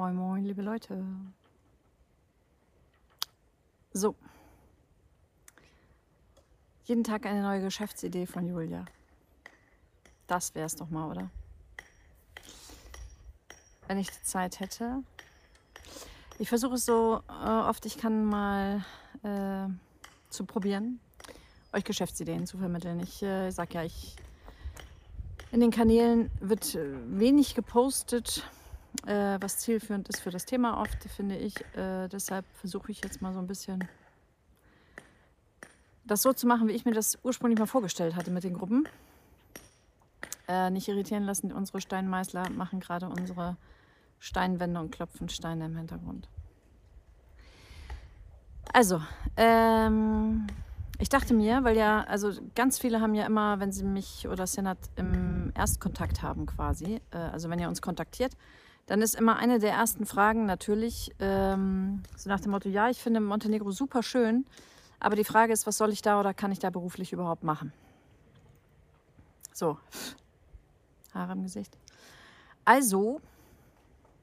Moin, moin, liebe Leute. So. Jeden Tag eine neue Geschäftsidee von Julia. Das wär's doch mal, oder? Wenn ich die Zeit hätte. Ich versuche es so äh, oft ich kann mal äh, zu probieren, euch Geschäftsideen zu vermitteln. Ich äh, sag ja, ich in den Kanälen wird äh, wenig gepostet äh, was zielführend ist für das Thema oft, finde ich. Äh, deshalb versuche ich jetzt mal so ein bisschen das so zu machen, wie ich mir das ursprünglich mal vorgestellt hatte mit den Gruppen. Äh, nicht irritieren lassen, unsere Steinmeißler machen gerade unsere Steinwände und klopfen Steine im Hintergrund. Also, ähm, ich dachte mir, weil ja, also ganz viele haben ja immer, wenn sie mich oder Senat im Erstkontakt haben quasi, äh, also wenn ihr uns kontaktiert, dann ist immer eine der ersten Fragen natürlich ähm, so nach dem Motto, ja, ich finde Montenegro super schön, aber die Frage ist, was soll ich da oder kann ich da beruflich überhaupt machen? So, Haare im Gesicht. Also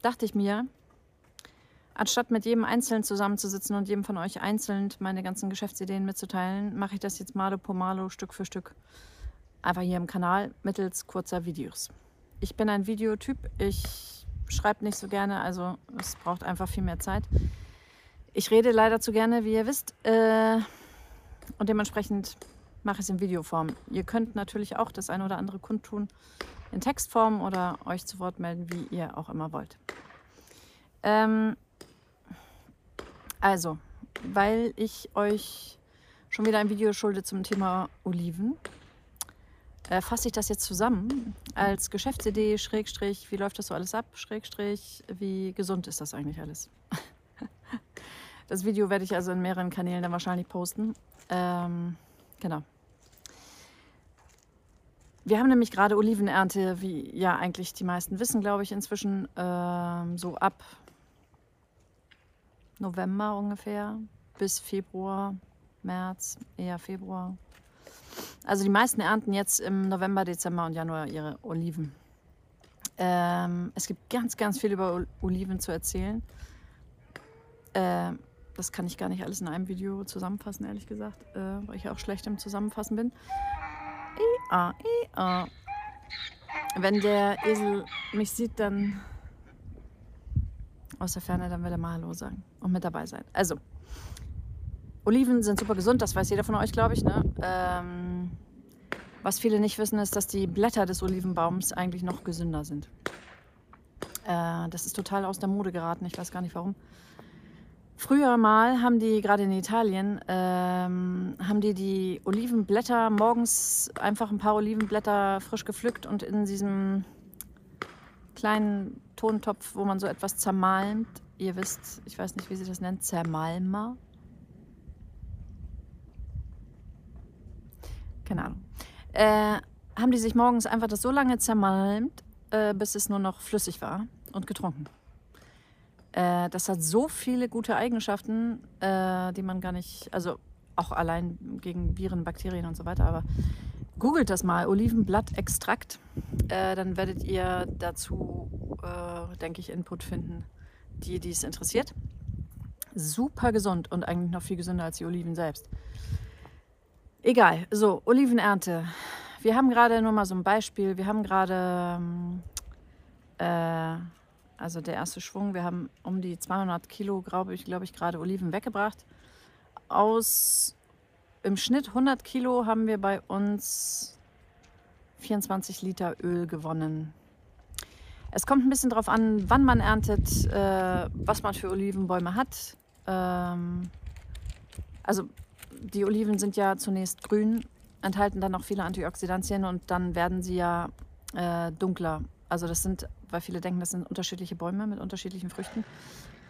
dachte ich mir, anstatt mit jedem Einzelnen zusammenzusitzen und jedem von euch einzeln meine ganzen Geschäftsideen mitzuteilen, mache ich das jetzt malo po malo, Stück für Stück, einfach hier im Kanal mittels kurzer Videos. Ich bin ein Videotyp. Ich schreibt nicht so gerne, also es braucht einfach viel mehr Zeit. Ich rede leider zu gerne, wie ihr wisst, äh, und dementsprechend mache ich es in Videoform. Ihr könnt natürlich auch das eine oder andere kundtun in Textform oder euch zu Wort melden, wie ihr auch immer wollt. Ähm, also, weil ich euch schon wieder ein Video schulde zum Thema Oliven, äh, fasse ich das jetzt zusammen als Geschäftsidee, Schrägstrich, wie läuft das so alles ab, Schrägstrich, wie gesund ist das eigentlich alles? das Video werde ich also in mehreren Kanälen dann wahrscheinlich posten. Ähm, genau. Wir haben nämlich gerade Olivenernte, wie ja eigentlich die meisten wissen, glaube ich, inzwischen ähm, so ab November ungefähr bis Februar, März, eher Februar also die meisten ernten jetzt im November, Dezember und Januar ihre Oliven. Ähm, es gibt ganz, ganz viel über Oliven zu erzählen. Äh, das kann ich gar nicht alles in einem Video zusammenfassen, ehrlich gesagt, äh, weil ich auch schlecht im Zusammenfassen bin. Ia, ia. Wenn der Esel mich sieht, dann aus der Ferne, dann will er mal Hallo sagen und mit dabei sein. Also, Oliven sind super gesund, das weiß jeder von euch, glaube ich. Ne? Ähm, was viele nicht wissen, ist, dass die Blätter des Olivenbaums eigentlich noch gesünder sind. Äh, das ist total aus der Mode geraten, ich weiß gar nicht warum. Früher mal haben die, gerade in Italien, ähm, haben die die Olivenblätter morgens einfach ein paar Olivenblätter frisch gepflückt und in diesem kleinen Tontopf, wo man so etwas zermalmt, ihr wisst, ich weiß nicht, wie sie das nennt, Zermalmer, keine Ahnung, äh, haben die sich morgens einfach das so lange zermalmt, äh, bis es nur noch flüssig war und getrunken. Äh, das hat so viele gute Eigenschaften, äh, die man gar nicht, also auch allein gegen Viren, Bakterien und so weiter, aber googelt das mal, Olivenblattextrakt, äh, dann werdet ihr dazu, äh, denke ich, Input finden, die dies interessiert. Super gesund und eigentlich noch viel gesünder als die Oliven selbst. Egal, so, Olivenernte. Wir haben gerade nur mal so ein Beispiel. Wir haben gerade, ähm, äh, also der erste Schwung, wir haben um die 200 Kilo, glaube ich, glaube ich, gerade Oliven weggebracht. Aus im Schnitt 100 Kilo haben wir bei uns 24 Liter Öl gewonnen. Es kommt ein bisschen darauf an, wann man erntet, äh, was man für Olivenbäume hat. Ähm, also die Oliven sind ja zunächst grün, enthalten dann auch viele Antioxidantien und dann werden sie ja äh, dunkler. Also das sind, weil viele denken, das sind unterschiedliche Bäume mit unterschiedlichen Früchten.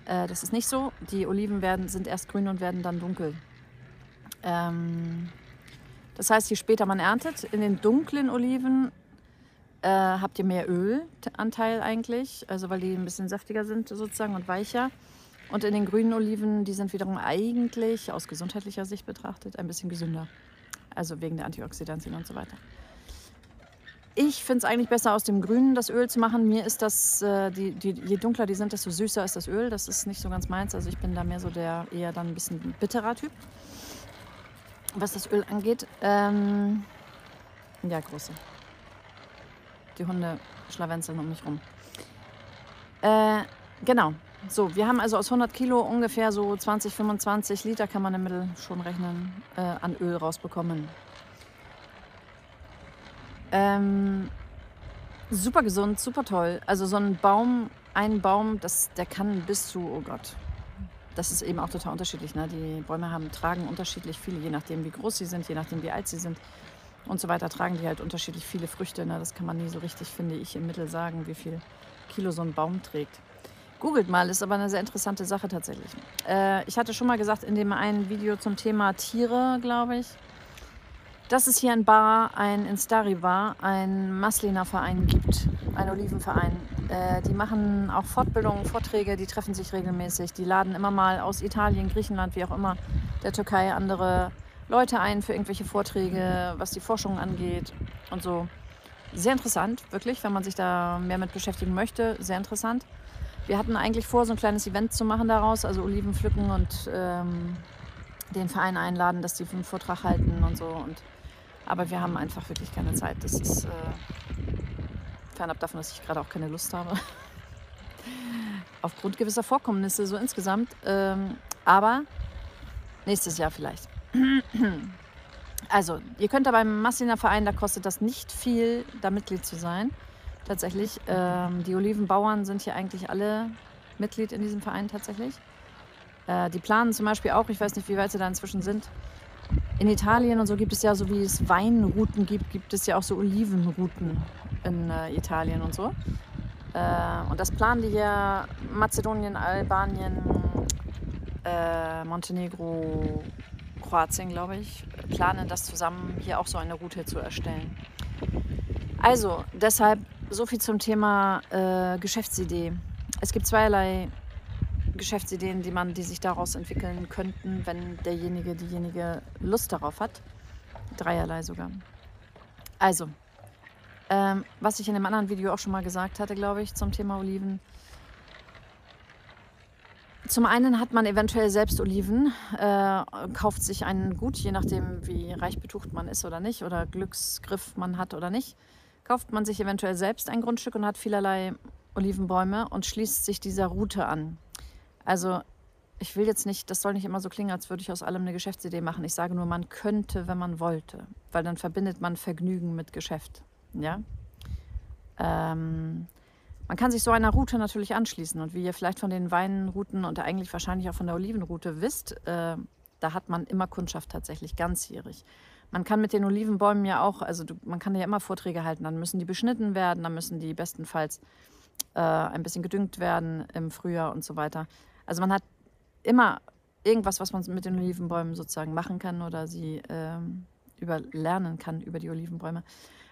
Äh, das ist nicht so. Die Oliven werden, sind erst grün und werden dann dunkel. Ähm, das heißt, je später man erntet, in den dunklen Oliven äh, habt ihr mehr Ölanteil eigentlich, also weil die ein bisschen saftiger sind sozusagen und weicher. Und in den grünen Oliven, die sind wiederum eigentlich aus gesundheitlicher Sicht betrachtet ein bisschen gesünder. Also wegen der Antioxidantien und so weiter. ich finde es eigentlich besser, aus dem Grünen das Öl zu machen. Mir ist das, äh, die, die, je dunkler die sind, desto süßer ist das Öl. Das ist nicht so ganz meins. Also ich bin da mehr so der eher dann ein bisschen bitterer Typ, was das Öl angeht. Ähm, ja, große. Die Hunde schlawenzeln um mich rum. Äh, genau. So, wir haben also aus 100 Kilo ungefähr so 20, 25 Liter kann man im Mittel schon rechnen, äh, an Öl rausbekommen. Ähm, super gesund, super toll. Also so ein Baum, ein Baum, das, der kann bis zu, oh Gott, das ist eben auch total unterschiedlich. Ne? Die Bäume haben, tragen unterschiedlich viele, je nachdem wie groß sie sind, je nachdem wie alt sie sind und so weiter, tragen die halt unterschiedlich viele Früchte. Ne? Das kann man nie so richtig, finde ich, im Mittel sagen, wie viel Kilo so ein Baum trägt. Googelt mal, ist aber eine sehr interessante Sache tatsächlich. Äh, ich hatte schon mal gesagt in dem einen Video zum Thema Tiere, glaube ich, dass es hier in Bar, ein in Stariva, ein Maslina-Verein gibt, ein Olivenverein. Äh, die machen auch Fortbildungen, Vorträge, die treffen sich regelmäßig. Die laden immer mal aus Italien, Griechenland, wie auch immer, der Türkei andere Leute ein für irgendwelche Vorträge, was die Forschung angeht und so. Sehr interessant, wirklich, wenn man sich da mehr mit beschäftigen möchte. Sehr interessant. Wir hatten eigentlich vor, so ein kleines Event zu machen daraus, also Oliven pflücken und ähm, den Verein einladen, dass die einen Vortrag halten und so. Und, aber wir haben einfach wirklich keine Zeit. Das ist äh, fernab davon, dass ich gerade auch keine Lust habe. Aufgrund gewisser Vorkommnisse so insgesamt. Ähm, aber nächstes Jahr vielleicht. Also, ihr könnt da beim Massiner Verein, da kostet das nicht viel, da Mitglied zu sein. Tatsächlich. Ähm, die Olivenbauern sind hier eigentlich alle Mitglied in diesem Verein tatsächlich. Äh, die planen zum Beispiel auch, ich weiß nicht, wie weit sie da inzwischen sind. In Italien und so gibt es ja, so wie es Weinrouten gibt, gibt es ja auch so Olivenrouten in äh, Italien und so. Äh, und das planen die hier Mazedonien, Albanien, äh, Montenegro, Kroatien, glaube ich, planen das zusammen, hier auch so eine Route zu erstellen. Also, deshalb so viel zum Thema äh, Geschäftsidee. Es gibt zweierlei Geschäftsideen, die, man, die sich daraus entwickeln könnten, wenn derjenige, diejenige Lust darauf hat. Dreierlei sogar. Also, ähm, was ich in einem anderen Video auch schon mal gesagt hatte, glaube ich, zum Thema Oliven. Zum einen hat man eventuell selbst Oliven, äh, kauft sich einen Gut, je nachdem, wie reich betucht man ist oder nicht, oder Glücksgriff man hat oder nicht kauft man sich eventuell selbst ein Grundstück und hat vielerlei Olivenbäume und schließt sich dieser Route an. Also ich will jetzt nicht, das soll nicht immer so klingen, als würde ich aus allem eine Geschäftsidee machen. Ich sage nur, man könnte, wenn man wollte, weil dann verbindet man Vergnügen mit Geschäft. Ja. Ähm, man kann sich so einer Route natürlich anschließen und wie ihr vielleicht von den Weinrouten und eigentlich wahrscheinlich auch von der Olivenroute wisst, äh, da hat man immer Kundschaft tatsächlich ganzjährig. Man kann mit den Olivenbäumen ja auch, also du, man kann ja immer Vorträge halten, dann müssen die beschnitten werden, dann müssen die bestenfalls äh, ein bisschen gedüngt werden im Frühjahr und so weiter. Also man hat immer irgendwas, was man mit den Olivenbäumen sozusagen machen kann oder sie ähm, über kann über die Olivenbäume.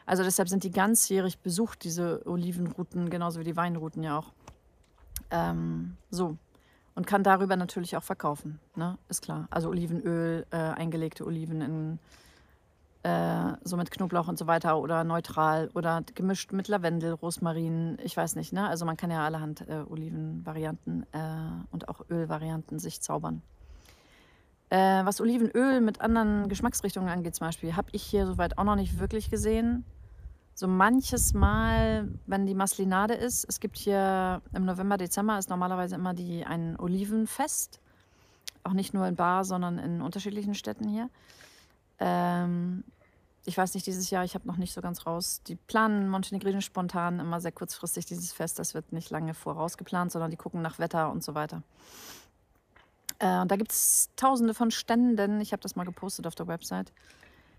Also deshalb sind die ganzjährig besucht, diese Olivenrouten, genauso wie die Weinrouten ja auch. Ähm, so. Und kann darüber natürlich auch verkaufen, ne? ist klar. Also Olivenöl, äh, eingelegte Oliven in äh, so mit Knoblauch und so weiter oder neutral oder gemischt mit Lavendel, Rosmarin, ich weiß nicht. Ne? Also man kann ja allerhand äh, Olivenvarianten äh, und auch Ölvarianten sich zaubern. Äh, was Olivenöl mit anderen Geschmacksrichtungen angeht, zum Beispiel, habe ich hier soweit auch noch nicht wirklich gesehen. So manches Mal, wenn die Maslinade ist, es gibt hier im November, Dezember ist normalerweise immer die, ein Olivenfest. Auch nicht nur in Bar, sondern in unterschiedlichen Städten hier. Ähm, ich weiß nicht, dieses Jahr, ich habe noch nicht so ganz raus. Die planen montenegrinisch spontan immer sehr kurzfristig dieses Fest. Das wird nicht lange vorausgeplant, sondern die gucken nach Wetter und so weiter. Äh, und da gibt es tausende von Ständen. Ich habe das mal gepostet auf der Website.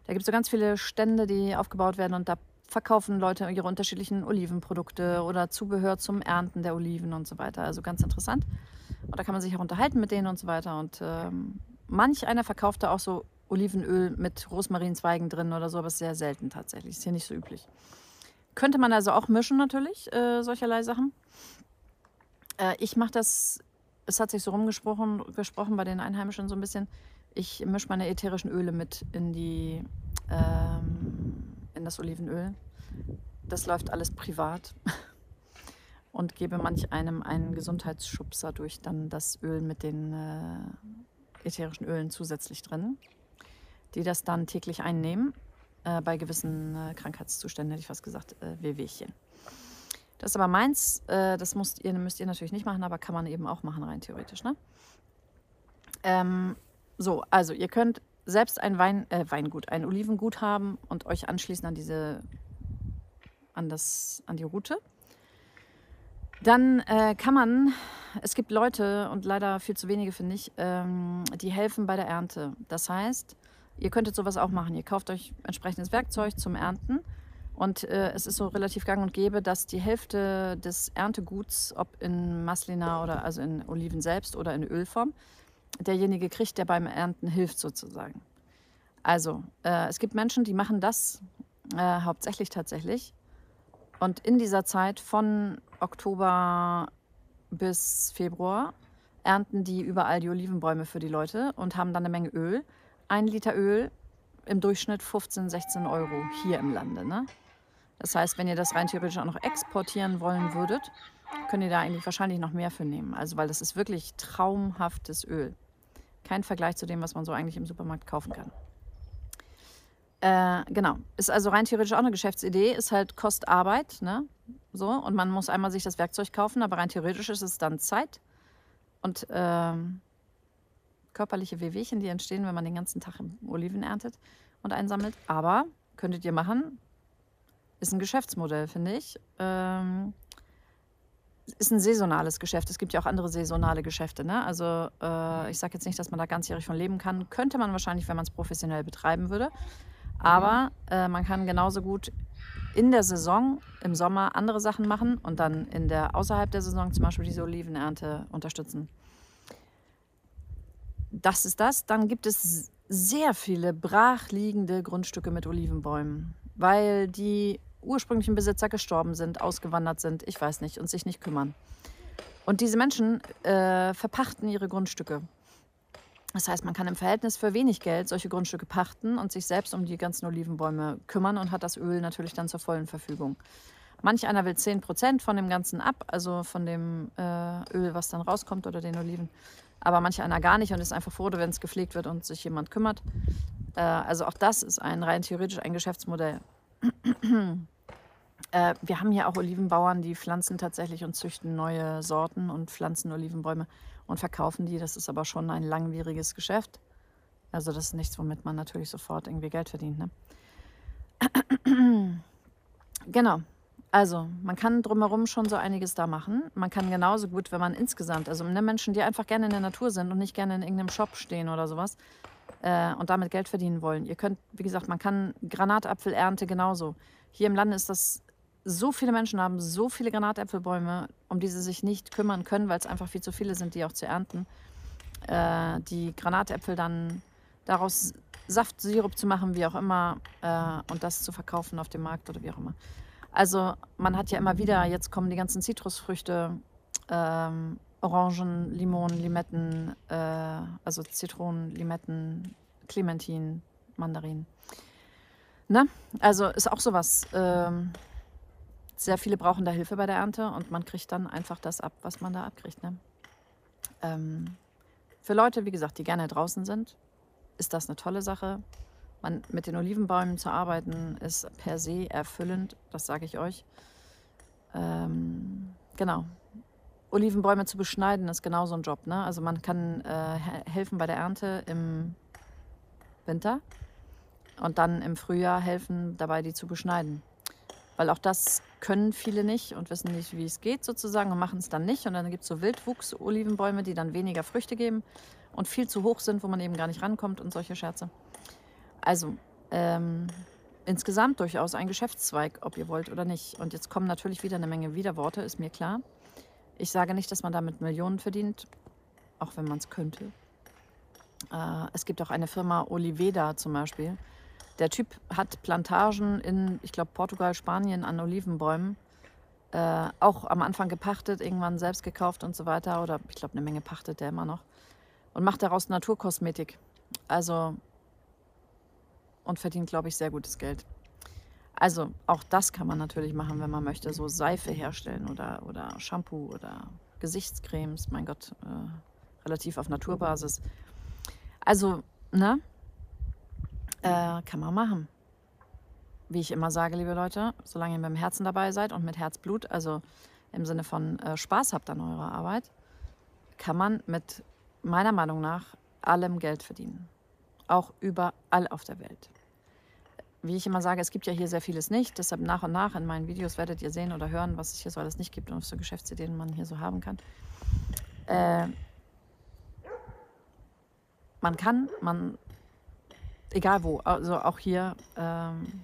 Da gibt es so ganz viele Stände, die aufgebaut werden und da verkaufen Leute ihre unterschiedlichen Olivenprodukte oder Zubehör zum Ernten der Oliven und so weiter. Also ganz interessant. Und da kann man sich auch unterhalten mit denen und so weiter. Und ähm, manch einer verkauft da auch so Olivenöl mit Rosmarinzweigen drin oder so, aber ist sehr selten tatsächlich. Ist hier nicht so üblich. Könnte man also auch mischen natürlich, äh, solcherlei Sachen. Äh, ich mache das, es hat sich so rumgesprochen gesprochen bei den Einheimischen so ein bisschen. Ich mische meine ätherischen Öle mit in die, ähm, in das Olivenöl. das läuft alles privat und gebe manch einem einen Gesundheitsschubser durch dann das Öl mit den äh, ätherischen Ölen zusätzlich drin, die das dann täglich einnehmen. Äh, bei gewissen äh, Krankheitszuständen hätte ich fast gesagt, äh, Wehwehchen. Das ist aber meins, äh, das müsst ihr, müsst ihr natürlich nicht machen, aber kann man eben auch machen, rein theoretisch. Ne? Ähm, so, also ihr könnt selbst ein Wein, äh, Weingut, ein Olivengut haben und euch anschließen an diese, an das, an die Route. Dann äh, kann man, es gibt Leute und leider viel zu wenige finde ich, ähm, die helfen bei der Ernte. Das heißt, ihr könntet sowas auch machen. Ihr kauft euch entsprechendes Werkzeug zum Ernten und äh, es ist so relativ gang und gäbe, dass die Hälfte des Ernteguts, ob in Maslina oder also in Oliven selbst oder in Ölform, derjenige kriegt, der beim Ernten hilft sozusagen. Also, äh, es gibt Menschen, die machen das äh, hauptsächlich tatsächlich. Und in dieser Zeit von Oktober bis Februar ernten die überall die Olivenbäume für die Leute und haben dann eine Menge Öl. Ein Liter Öl im Durchschnitt 15, 16 Euro hier im Lande. Ne? Das heißt, wenn ihr das rein theoretisch auch noch exportieren wollen würdet, könnt ihr da eigentlich wahrscheinlich noch mehr für nehmen. Also, weil das ist wirklich traumhaftes Öl. Kein Vergleich zu dem, was man so eigentlich im Supermarkt kaufen kann. Äh, genau. Ist also rein theoretisch auch eine Geschäftsidee, ist halt kostet Arbeit, ne? So, und man muss einmal sich das Werkzeug kaufen, aber rein theoretisch ist es dann Zeit und ähm, körperliche Wehwehchen, die entstehen, wenn man den ganzen Tag Oliven erntet und einsammelt. Aber könntet ihr machen, ist ein Geschäftsmodell, finde ich. Ähm, ist ein saisonales Geschäft. Es gibt ja auch andere saisonale Geschäfte. Ne? Also äh, ich sage jetzt nicht, dass man da ganzjährig von leben kann. Könnte man wahrscheinlich, wenn man es professionell betreiben würde. Aber äh, man kann genauso gut in der Saison im Sommer andere Sachen machen und dann in der außerhalb der Saison zum Beispiel diese Olivenernte unterstützen. Das ist das. Dann gibt es sehr viele brachliegende Grundstücke mit Olivenbäumen, weil die ursprünglichen Besitzer gestorben sind, ausgewandert sind, ich weiß nicht, und sich nicht kümmern. Und diese Menschen äh, verpachten ihre Grundstücke. Das heißt, man kann im Verhältnis für wenig Geld solche Grundstücke pachten und sich selbst um die ganzen Olivenbäume kümmern und hat das Öl natürlich dann zur vollen Verfügung. Manch einer will 10% von dem Ganzen ab, also von dem äh, Öl, was dann rauskommt oder den Oliven. Aber manch einer gar nicht und ist einfach froh, wenn es gepflegt wird und sich jemand kümmert. Äh, also auch das ist ein rein theoretisch ein Geschäftsmodell. Äh, wir haben hier auch Olivenbauern, die pflanzen tatsächlich und züchten neue Sorten und pflanzen Olivenbäume und verkaufen die. Das ist aber schon ein langwieriges Geschäft. Also das ist nichts, womit man natürlich sofort irgendwie Geld verdient. Ne? genau. Also man kann drumherum schon so einiges da machen. Man kann genauso gut, wenn man insgesamt, also ne, Menschen, die einfach gerne in der Natur sind und nicht gerne in irgendeinem Shop stehen oder sowas äh, und damit Geld verdienen wollen. Ihr könnt, wie gesagt, man kann Granatapfelernte genauso. Hier im Lande ist das so viele Menschen haben so viele Granatäpfelbäume, um die sie sich nicht kümmern können, weil es einfach viel zu viele sind, die auch zu ernten. Äh, die Granatäpfel dann daraus Saft, Sirup zu machen, wie auch immer, äh, und das zu verkaufen auf dem Markt oder wie auch immer. Also man hat ja immer wieder, jetzt kommen die ganzen Zitrusfrüchte, ähm, Orangen, Limonen, Limetten, äh, also Zitronen, Limetten, Clementinen, Mandarinen. Ne? Also ist auch sowas. Ähm, sehr viele brauchen da Hilfe bei der Ernte und man kriegt dann einfach das ab, was man da abkriegt. Ne? Ähm, für Leute, wie gesagt, die gerne draußen sind, ist das eine tolle Sache. Man, mit den Olivenbäumen zu arbeiten ist per se erfüllend, das sage ich euch. Ähm, genau. Olivenbäume zu beschneiden ist genauso ein Job. Ne? Also man kann äh, helfen bei der Ernte im Winter und dann im Frühjahr helfen dabei, die zu beschneiden. Weil auch das können viele nicht und wissen nicht, wie es geht sozusagen und machen es dann nicht. Und dann gibt es so Wildwuchs-Olivenbäume, die dann weniger Früchte geben und viel zu hoch sind, wo man eben gar nicht rankommt und solche Scherze. Also ähm, insgesamt durchaus ein Geschäftszweig, ob ihr wollt oder nicht. Und jetzt kommen natürlich wieder eine Menge Widerworte, ist mir klar. Ich sage nicht, dass man damit Millionen verdient, auch wenn man es könnte. Äh, es gibt auch eine Firma Oliveda zum Beispiel, der Typ hat Plantagen in, ich glaube, Portugal, Spanien an Olivenbäumen. Äh, auch am Anfang gepachtet, irgendwann selbst gekauft und so weiter. Oder ich glaube, eine Menge pachtet der immer noch. Und macht daraus Naturkosmetik. Also, und verdient, glaube ich, sehr gutes Geld. Also auch das kann man natürlich machen, wenn man möchte, so Seife herstellen oder, oder Shampoo oder Gesichtscremes, mein Gott, äh, relativ auf Naturbasis. Also, ne? Äh, kann man machen. Wie ich immer sage, liebe Leute, solange ihr mit dem Herzen dabei seid und mit Herzblut, also im Sinne von äh, Spaß habt an eurer Arbeit, kann man mit meiner Meinung nach allem Geld verdienen. Auch überall auf der Welt. Wie ich immer sage, es gibt ja hier sehr vieles nicht. Deshalb nach und nach in meinen Videos werdet ihr sehen oder hören, was es hier so alles nicht gibt und was für Geschäftsideen man hier so haben kann. Äh, man kann, man, egal wo, also auch hier, ähm,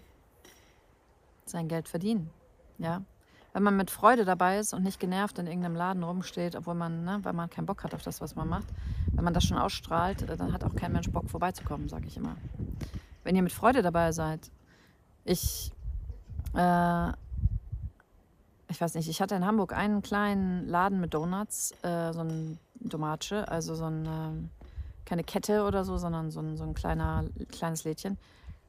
sein Geld verdienen. Ja? Wenn man mit Freude dabei ist und nicht genervt in irgendeinem Laden rumsteht, obwohl man, ne, weil man keinen Bock hat auf das, was man macht, wenn man das schon ausstrahlt, äh, dann hat auch kein Mensch Bock vorbeizukommen, sage ich immer. Wenn ihr mit Freude dabei seid, ich, äh, ich weiß nicht, ich hatte in Hamburg einen kleinen Laden mit Donuts, äh, so ein Domatsche, also so ein, äh, keine Kette oder so, sondern so ein, so ein kleiner, kleines Lädchen.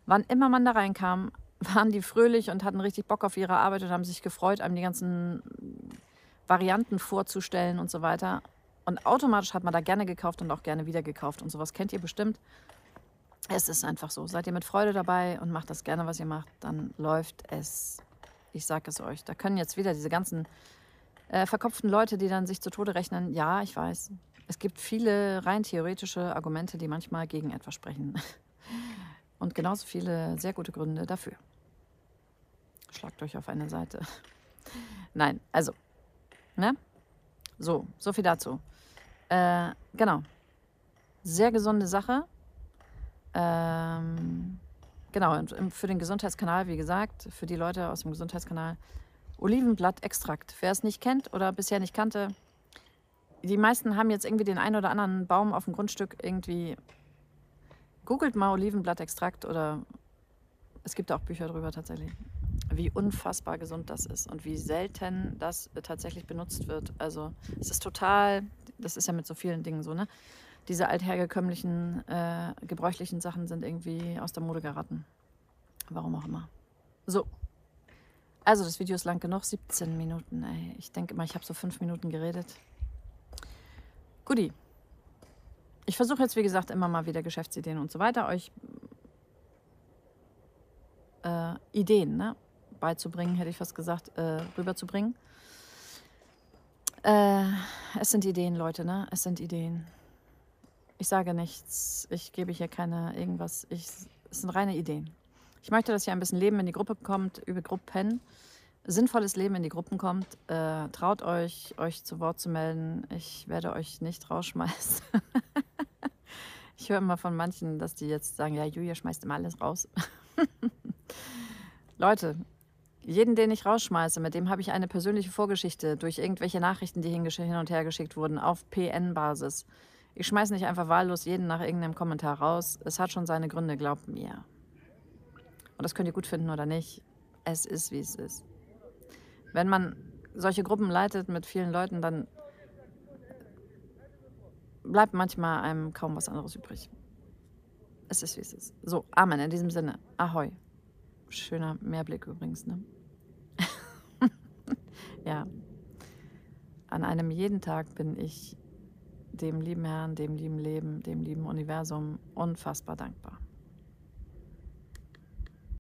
Wann immer man da reinkam, waren die fröhlich und hatten richtig Bock auf ihre Arbeit und haben sich gefreut, einem die ganzen Varianten vorzustellen und so weiter. Und automatisch hat man da gerne gekauft und auch gerne wieder gekauft und sowas kennt ihr bestimmt. Es ist einfach so. Seid ihr mit Freude dabei und macht das gerne, was ihr macht, dann läuft es. Ich sage es euch. Da können jetzt wieder diese ganzen äh, verkopften Leute, die dann sich zu Tode rechnen. Ja, ich weiß. Es gibt viele rein theoretische Argumente, die manchmal gegen etwas sprechen. Und genauso viele sehr gute Gründe dafür. Schlagt euch auf eine Seite. Nein, also, ne? So, so viel dazu. Äh, genau. Sehr gesunde Sache. Ähm, genau, und für den Gesundheitskanal, wie gesagt, für die Leute aus dem Gesundheitskanal, Olivenblattextrakt. Wer es nicht kennt oder bisher nicht kannte, die meisten haben jetzt irgendwie den einen oder anderen Baum auf dem Grundstück irgendwie. Googelt mal Olivenblattextrakt oder es gibt auch Bücher darüber tatsächlich wie unfassbar gesund das ist und wie selten das tatsächlich benutzt wird. Also es ist total, das ist ja mit so vielen Dingen so, ne? Diese althergekömmlichen, äh, gebräuchlichen Sachen sind irgendwie aus der Mode geraten. Warum auch immer. So. Also das Video ist lang genug, 17 Minuten. Ey. Ich denke mal, ich habe so fünf Minuten geredet. Guti. Ich versuche jetzt, wie gesagt, immer mal wieder Geschäftsideen und so weiter euch äh, Ideen, ne? beizubringen, hätte ich fast gesagt, äh, rüberzubringen. Äh, es sind Ideen, Leute, ne? Es sind Ideen. Ich sage nichts, ich gebe hier keine irgendwas. Ich, es sind reine Ideen. Ich möchte, dass hier ein bisschen Leben in die Gruppe kommt, über Gruppen. Sinnvolles Leben in die Gruppen kommt. Äh, traut euch, euch zu Wort zu melden. Ich werde euch nicht rausschmeißen. ich höre immer von manchen, dass die jetzt sagen, ja, Julia schmeißt immer alles raus. Leute, jeden, den ich rausschmeiße, mit dem habe ich eine persönliche Vorgeschichte durch irgendwelche Nachrichten, die hin und her geschickt wurden, auf PN-Basis. Ich schmeiße nicht einfach wahllos jeden nach irgendeinem Kommentar raus. Es hat schon seine Gründe, glaubt mir. Und das könnt ihr gut finden oder nicht. Es ist, wie es ist. Wenn man solche Gruppen leitet mit vielen Leuten, dann bleibt manchmal einem kaum was anderes übrig. Es ist, wie es ist. So, Amen in diesem Sinne. Ahoi. Schöner Meerblick übrigens, ne? ja. An einem jeden Tag bin ich dem lieben Herrn, dem lieben Leben, dem lieben Universum unfassbar dankbar.